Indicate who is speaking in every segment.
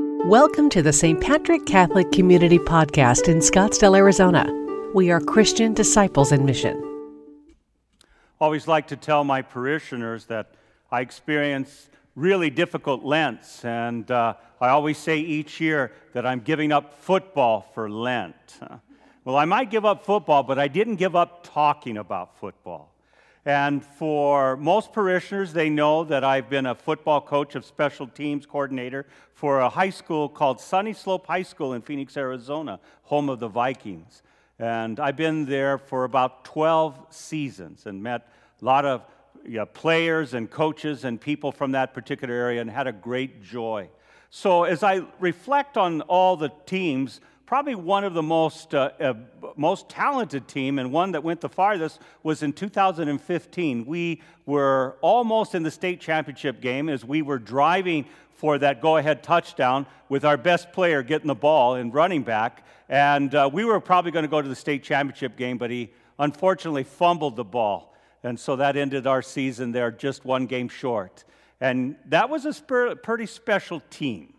Speaker 1: Welcome to the St. Patrick Catholic Community Podcast in Scottsdale, Arizona. We are Christian disciples in mission.
Speaker 2: always like to tell my parishioners that I experience really difficult Lents, and uh, I always say each year that I'm giving up football for Lent. Well, I might give up football, but I didn't give up talking about football. And for most parishioners, they know that I've been a football coach of special teams coordinator for a high school called Sunnyslope High School in Phoenix, Arizona, home of the Vikings. And I've been there for about 12 seasons and met a lot of you know, players and coaches and people from that particular area and had a great joy. So as I reflect on all the teams, probably one of the most, uh, uh, most talented team and one that went the farthest was in 2015. We were almost in the state championship game as we were driving for that go-ahead touchdown with our best player getting the ball and running back. And uh, we were probably going to go to the state championship game, but he unfortunately fumbled the ball. And so that ended our season there just one game short. And that was a pretty special team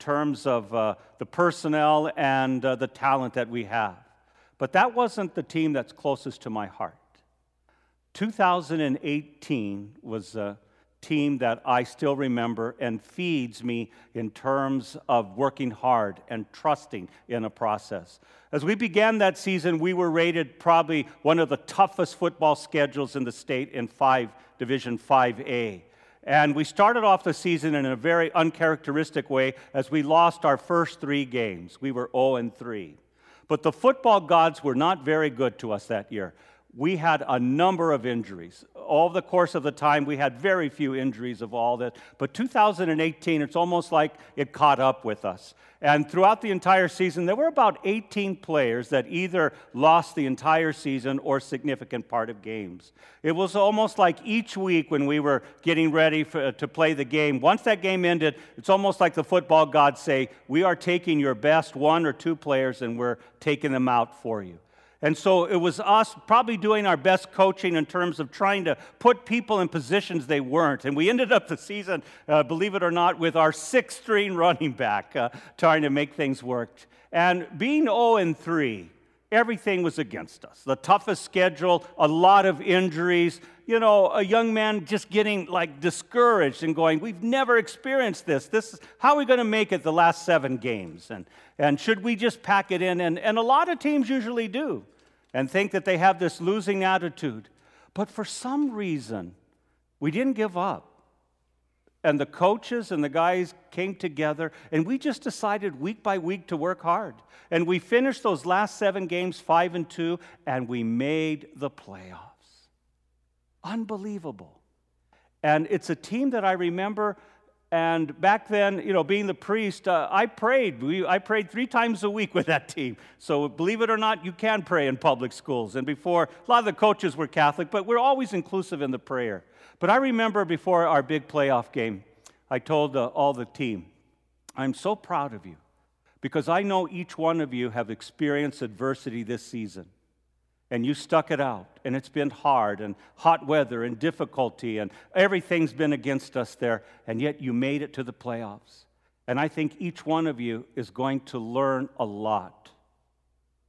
Speaker 2: terms of uh, the personnel and uh, the talent that we have. But that wasn't the team that's closest to my heart. 2018 was a team that I still remember and feeds me in terms of working hard and trusting in a process. As we began that season, we were rated probably one of the toughest football schedules in the state in 5 Division 5A. And we started off the season in a very uncharacteristic way as we lost our first three games. We were 0 and 3. But the football gods were not very good to us that year we had a number of injuries. All the course of the time, we had very few injuries of all that. But 2018, it's almost like it caught up with us. And throughout the entire season, there were about 18 players that either lost the entire season or significant part of games. It was almost like each week when we were getting ready for, uh, to play the game, once that game ended, it's almost like the football gods say, We are taking your best one or two players and we're taking them out for you. And so it was us probably doing our best coaching in terms of trying to put people in positions they weren't. And we ended up the season, uh, believe it or not, with our sixth string running back uh, trying to make things work. And being 0 and 3, everything was against us. The toughest schedule, a lot of injuries. You know, a young man just getting like discouraged and going, We've never experienced this. This is, how are we going to make it the last seven games? And, and should we just pack it in? And, and a lot of teams usually do and think that they have this losing attitude. But for some reason, we didn't give up. And the coaches and the guys came together, and we just decided week by week to work hard. And we finished those last seven games, five and two, and we made the playoffs. Unbelievable. And it's a team that I remember and back then, you know, being the priest, uh, I prayed. We, I prayed three times a week with that team. So believe it or not, you can pray in public schools. And before, a lot of the coaches were Catholic, but we're always inclusive in the prayer. But I remember before our big playoff game, I told uh, all the team, I'm so proud of you because I know each one of you have experienced adversity this season and you stuck it out, and it's been hard, and hot weather, and difficulty, and everything's been against us there, and yet you made it to the playoffs. And I think each one of you is going to learn a lot.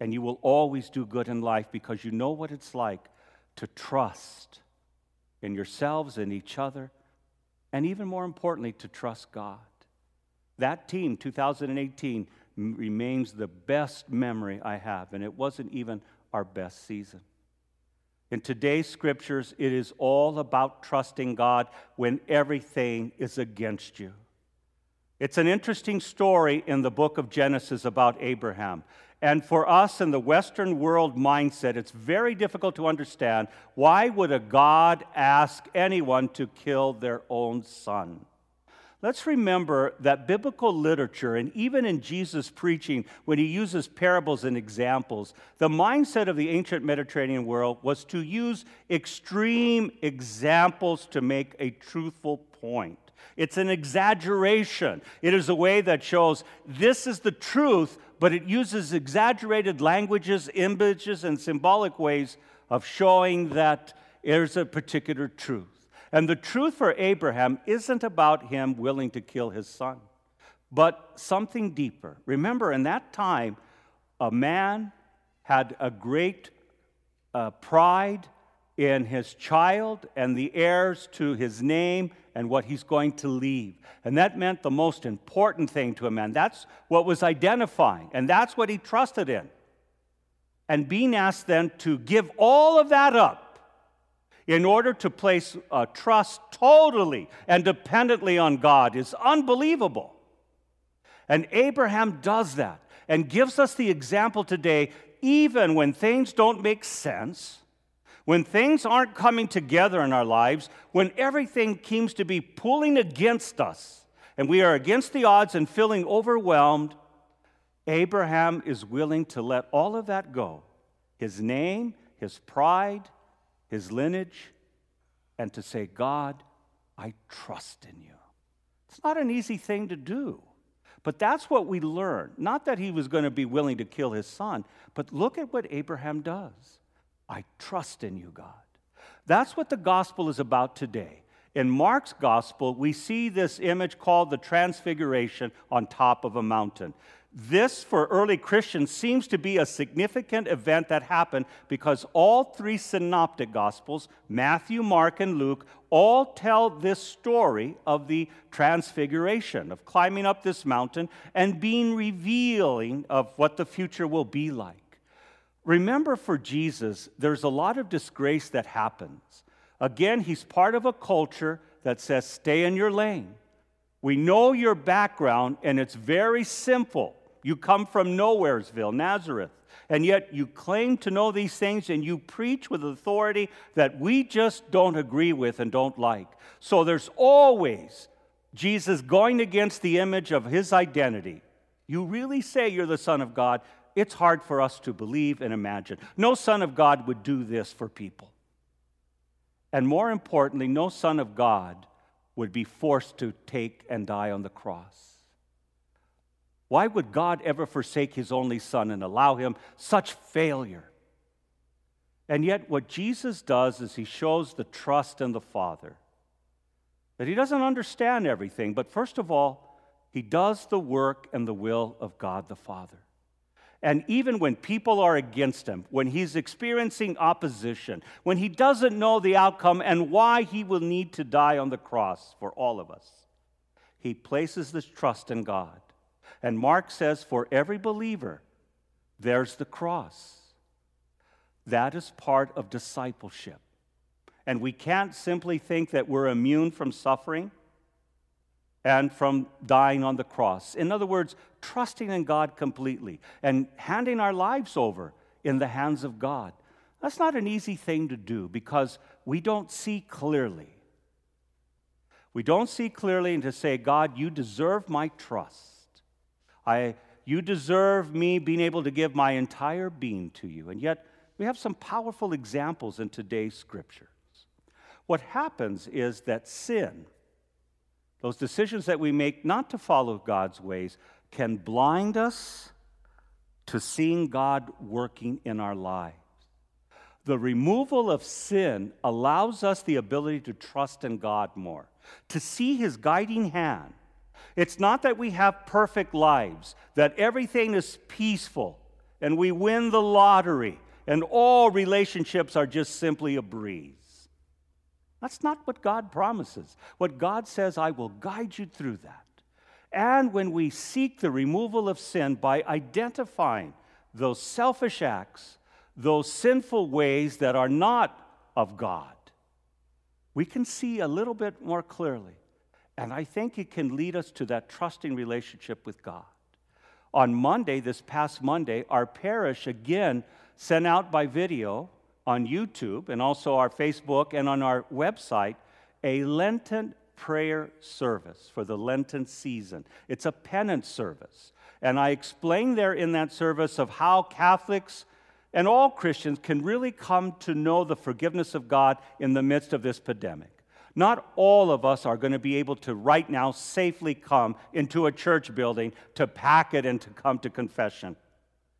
Speaker 2: And you will always do good in life because you know what it's like to trust in yourselves and each other, and even more importantly, to trust God. That team, 2018, remains the best memory I have, and it wasn't even our best season. In today's scriptures, it is all about trusting God when everything is against you. It's an interesting story in the book of Genesis about Abraham. And for us in the Western world mindset, it's very difficult to understand why would a God ask anyone to kill their own son? Let's remember that biblical literature, and even in Jesus' preaching, when he uses parables and examples, the mindset of the ancient Mediterranean world was to use extreme examples to make a truthful point. It's an exaggeration. It is a way that shows this is the truth, but it uses exaggerated languages, images, and symbolic ways of showing that there's a particular truth. And the truth for Abraham isn't about him willing to kill his son, but something deeper. Remember, in that time, a man had a great uh, pride in his child and the heirs to his name and what he's going to leave. And that meant the most important thing to a man. That's what was identifying, and that's what he trusted in. And being asked then to give all of that up in order to place uh, trust totally and dependently on God is unbelievable. And Abraham does that and gives us the example today, even when things don't make sense, when things aren't coming together in our lives, when everything seems to be pulling against us, and we are against the odds and feeling overwhelmed, Abraham is willing to let all of that go his name, his pride, his lineage, and to say, God, I trust in you. It's not an easy thing to do. But that's what we learn. Not that he was going to be willing to kill his son, but look at what Abraham does. I trust in you, God. That's what the gospel is about today. In Mark's gospel, we see this image called the Transfiguration on top of a mountain. This, for early Christians, seems to be a significant event that happened because all three synoptic gospels, Matthew, Mark, and Luke, all tell this story of the transfiguration, of climbing up this mountain and being revealing of what the future will be like. Remember, for Jesus, there's a lot of disgrace that happens. Again, he's part of a culture that says, stay in your lane. We know your background, and it's very simple. You come from Nowheresville, Nazareth, and yet you claim to know these things and you preach with authority that we just don't agree with and don't like. So there's always Jesus going against the image of his identity. You really say you're the Son of God. It's hard for us to believe and imagine. No Son of God would do this for people. And more importantly, no Son of God would be forced to take and die on the cross. Why would God ever forsake his only son and allow him such failure? And yet, what Jesus does is he shows the trust in the Father. That he doesn't understand everything, but first of all, he does the work and the will of God the Father. And even when people are against him, when he's experiencing opposition, when he doesn't know the outcome and why he will need to die on the cross for all of us, he places this trust in God. And Mark says, for every believer, there's the cross. That is part of discipleship. And we can't simply think that we're immune from suffering and from dying on the cross. In other words, trusting in God completely and handing our lives over in the hands of God. That's not an easy thing to do because we don't see clearly. We don't see clearly and to say, God, you deserve my trust. I, you deserve me being able to give my entire being to you. And yet, we have some powerful examples in today's scriptures. What happens is that sin, those decisions that we make not to follow God's ways, can blind us to seeing God working in our lives. The removal of sin allows us the ability to trust in God more, to see His guiding hand, it's not that we have perfect lives, that everything is peaceful and we win the lottery and all relationships are just simply a breeze. That's not what God promises. What God says, I will guide you through that. And when we seek the removal of sin by identifying those selfish acts, those sinful ways that are not of God, we can see a little bit more clearly and I think it can lead us to that trusting relationship with God. On Monday, this past Monday, our parish again sent out by video on YouTube and also our Facebook and on our website a Lenten prayer service for the Lenten season. It's a penance service. And I explained there in that service of how Catholics and all Christians can really come to know the forgiveness of God in the midst of this pandemic. Not all of us are going to be able to right now safely come into a church building to pack it and to come to confession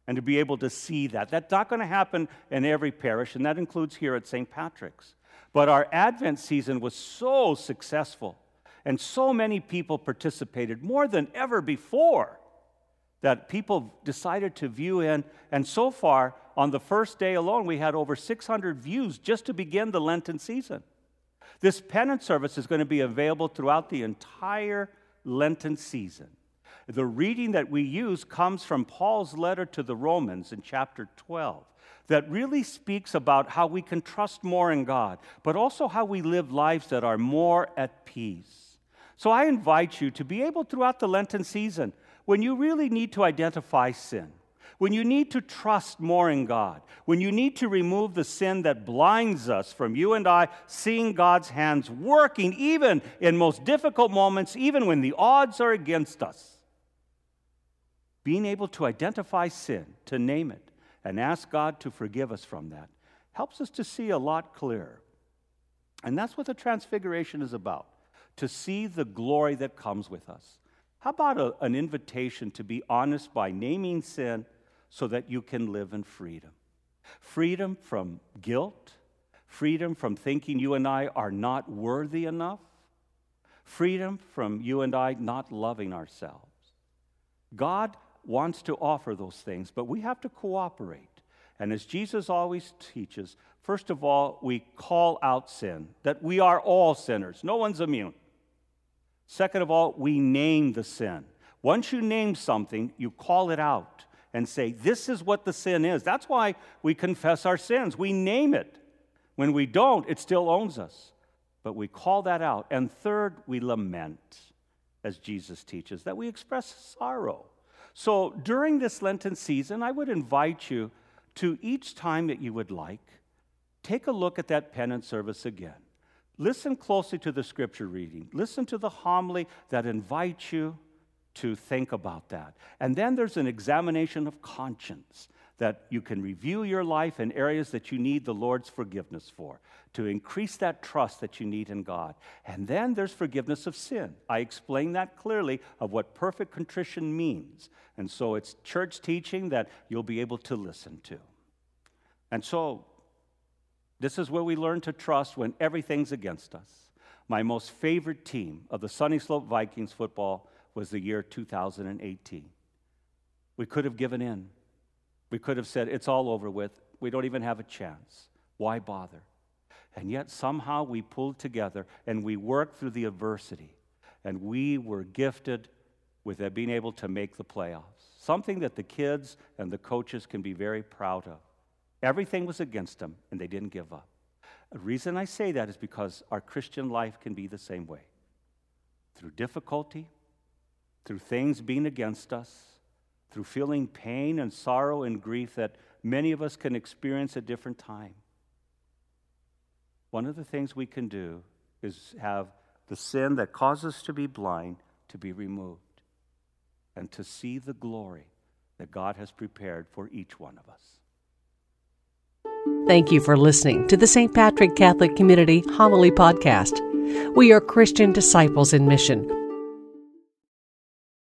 Speaker 2: and to be able to see that. That's not going to happen in every parish, and that includes here at St. Patrick's. But our Advent season was so successful. And so many people participated, more than ever before, that people decided to view in. And so far, on the first day alone, we had over 600 views just to begin the Lenten season. This penance service is going to be available throughout the entire Lenten season. The reading that we use comes from Paul's letter to the Romans in chapter 12 that really speaks about how we can trust more in God, but also how we live lives that are more at peace. So I invite you to be able throughout the Lenten season, when you really need to identify sin, when you need to trust more in God, when you need to remove the sin that blinds us from you and I seeing God's hands working even in most difficult moments, even when the odds are against us. Being able to identify sin, to name it, and ask God to forgive us from that helps us to see a lot clearer. And that's what the transfiguration is about to see the glory that comes with us. How about a, an invitation to be honest by naming sin so that you can live in freedom? Freedom from guilt, freedom from thinking you and I are not worthy enough, freedom from you and I not loving ourselves. God wants to offer those things, but we have to cooperate. And as Jesus always teaches, first of all, we call out sin, that we are all sinners. No one's immune. Second of all, we name the sin. Once you name something, you call it out and say, This is what the sin is. That's why we confess our sins. We name it. When we don't, it still owns us. But we call that out. And third, we lament, as Jesus teaches, that we express sorrow. So during this Lenten season, I would invite you to each time that you would like, take a look at that penance service again. Listen closely to the scripture reading. Listen to the homily that invites you to think about that. And then there's an examination of conscience that you can review your life in areas that you need the Lord's forgiveness for, to increase that trust that you need in God. And then there's forgiveness of sin. I explain that clearly of what perfect contrition means. And so it's church teaching that you'll be able to listen to. And so this is where we learn to trust when everything's against us. My most favorite team of the Sunnyslope Vikings football was the year 2018. We could have given in. We could have said, it's all over with. We don't even have a chance. Why bother? And yet somehow we pulled together and we worked through the adversity. And we were gifted with being able to make the playoffs. Something that the kids and the coaches can be very proud of. Everything was against them, and they didn't give up. The reason I say that is because our Christian life can be the same way. Through difficulty, through things being against us, through feeling pain and sorrow and grief that many of us can experience at different times. One of the things we can do is have the sin that causes us to be blind to be removed and to see the glory that God has prepared for each one of us.
Speaker 1: Thank you for listening to the St. Patrick Catholic Community Homily Podcast. We are Christian disciples in mission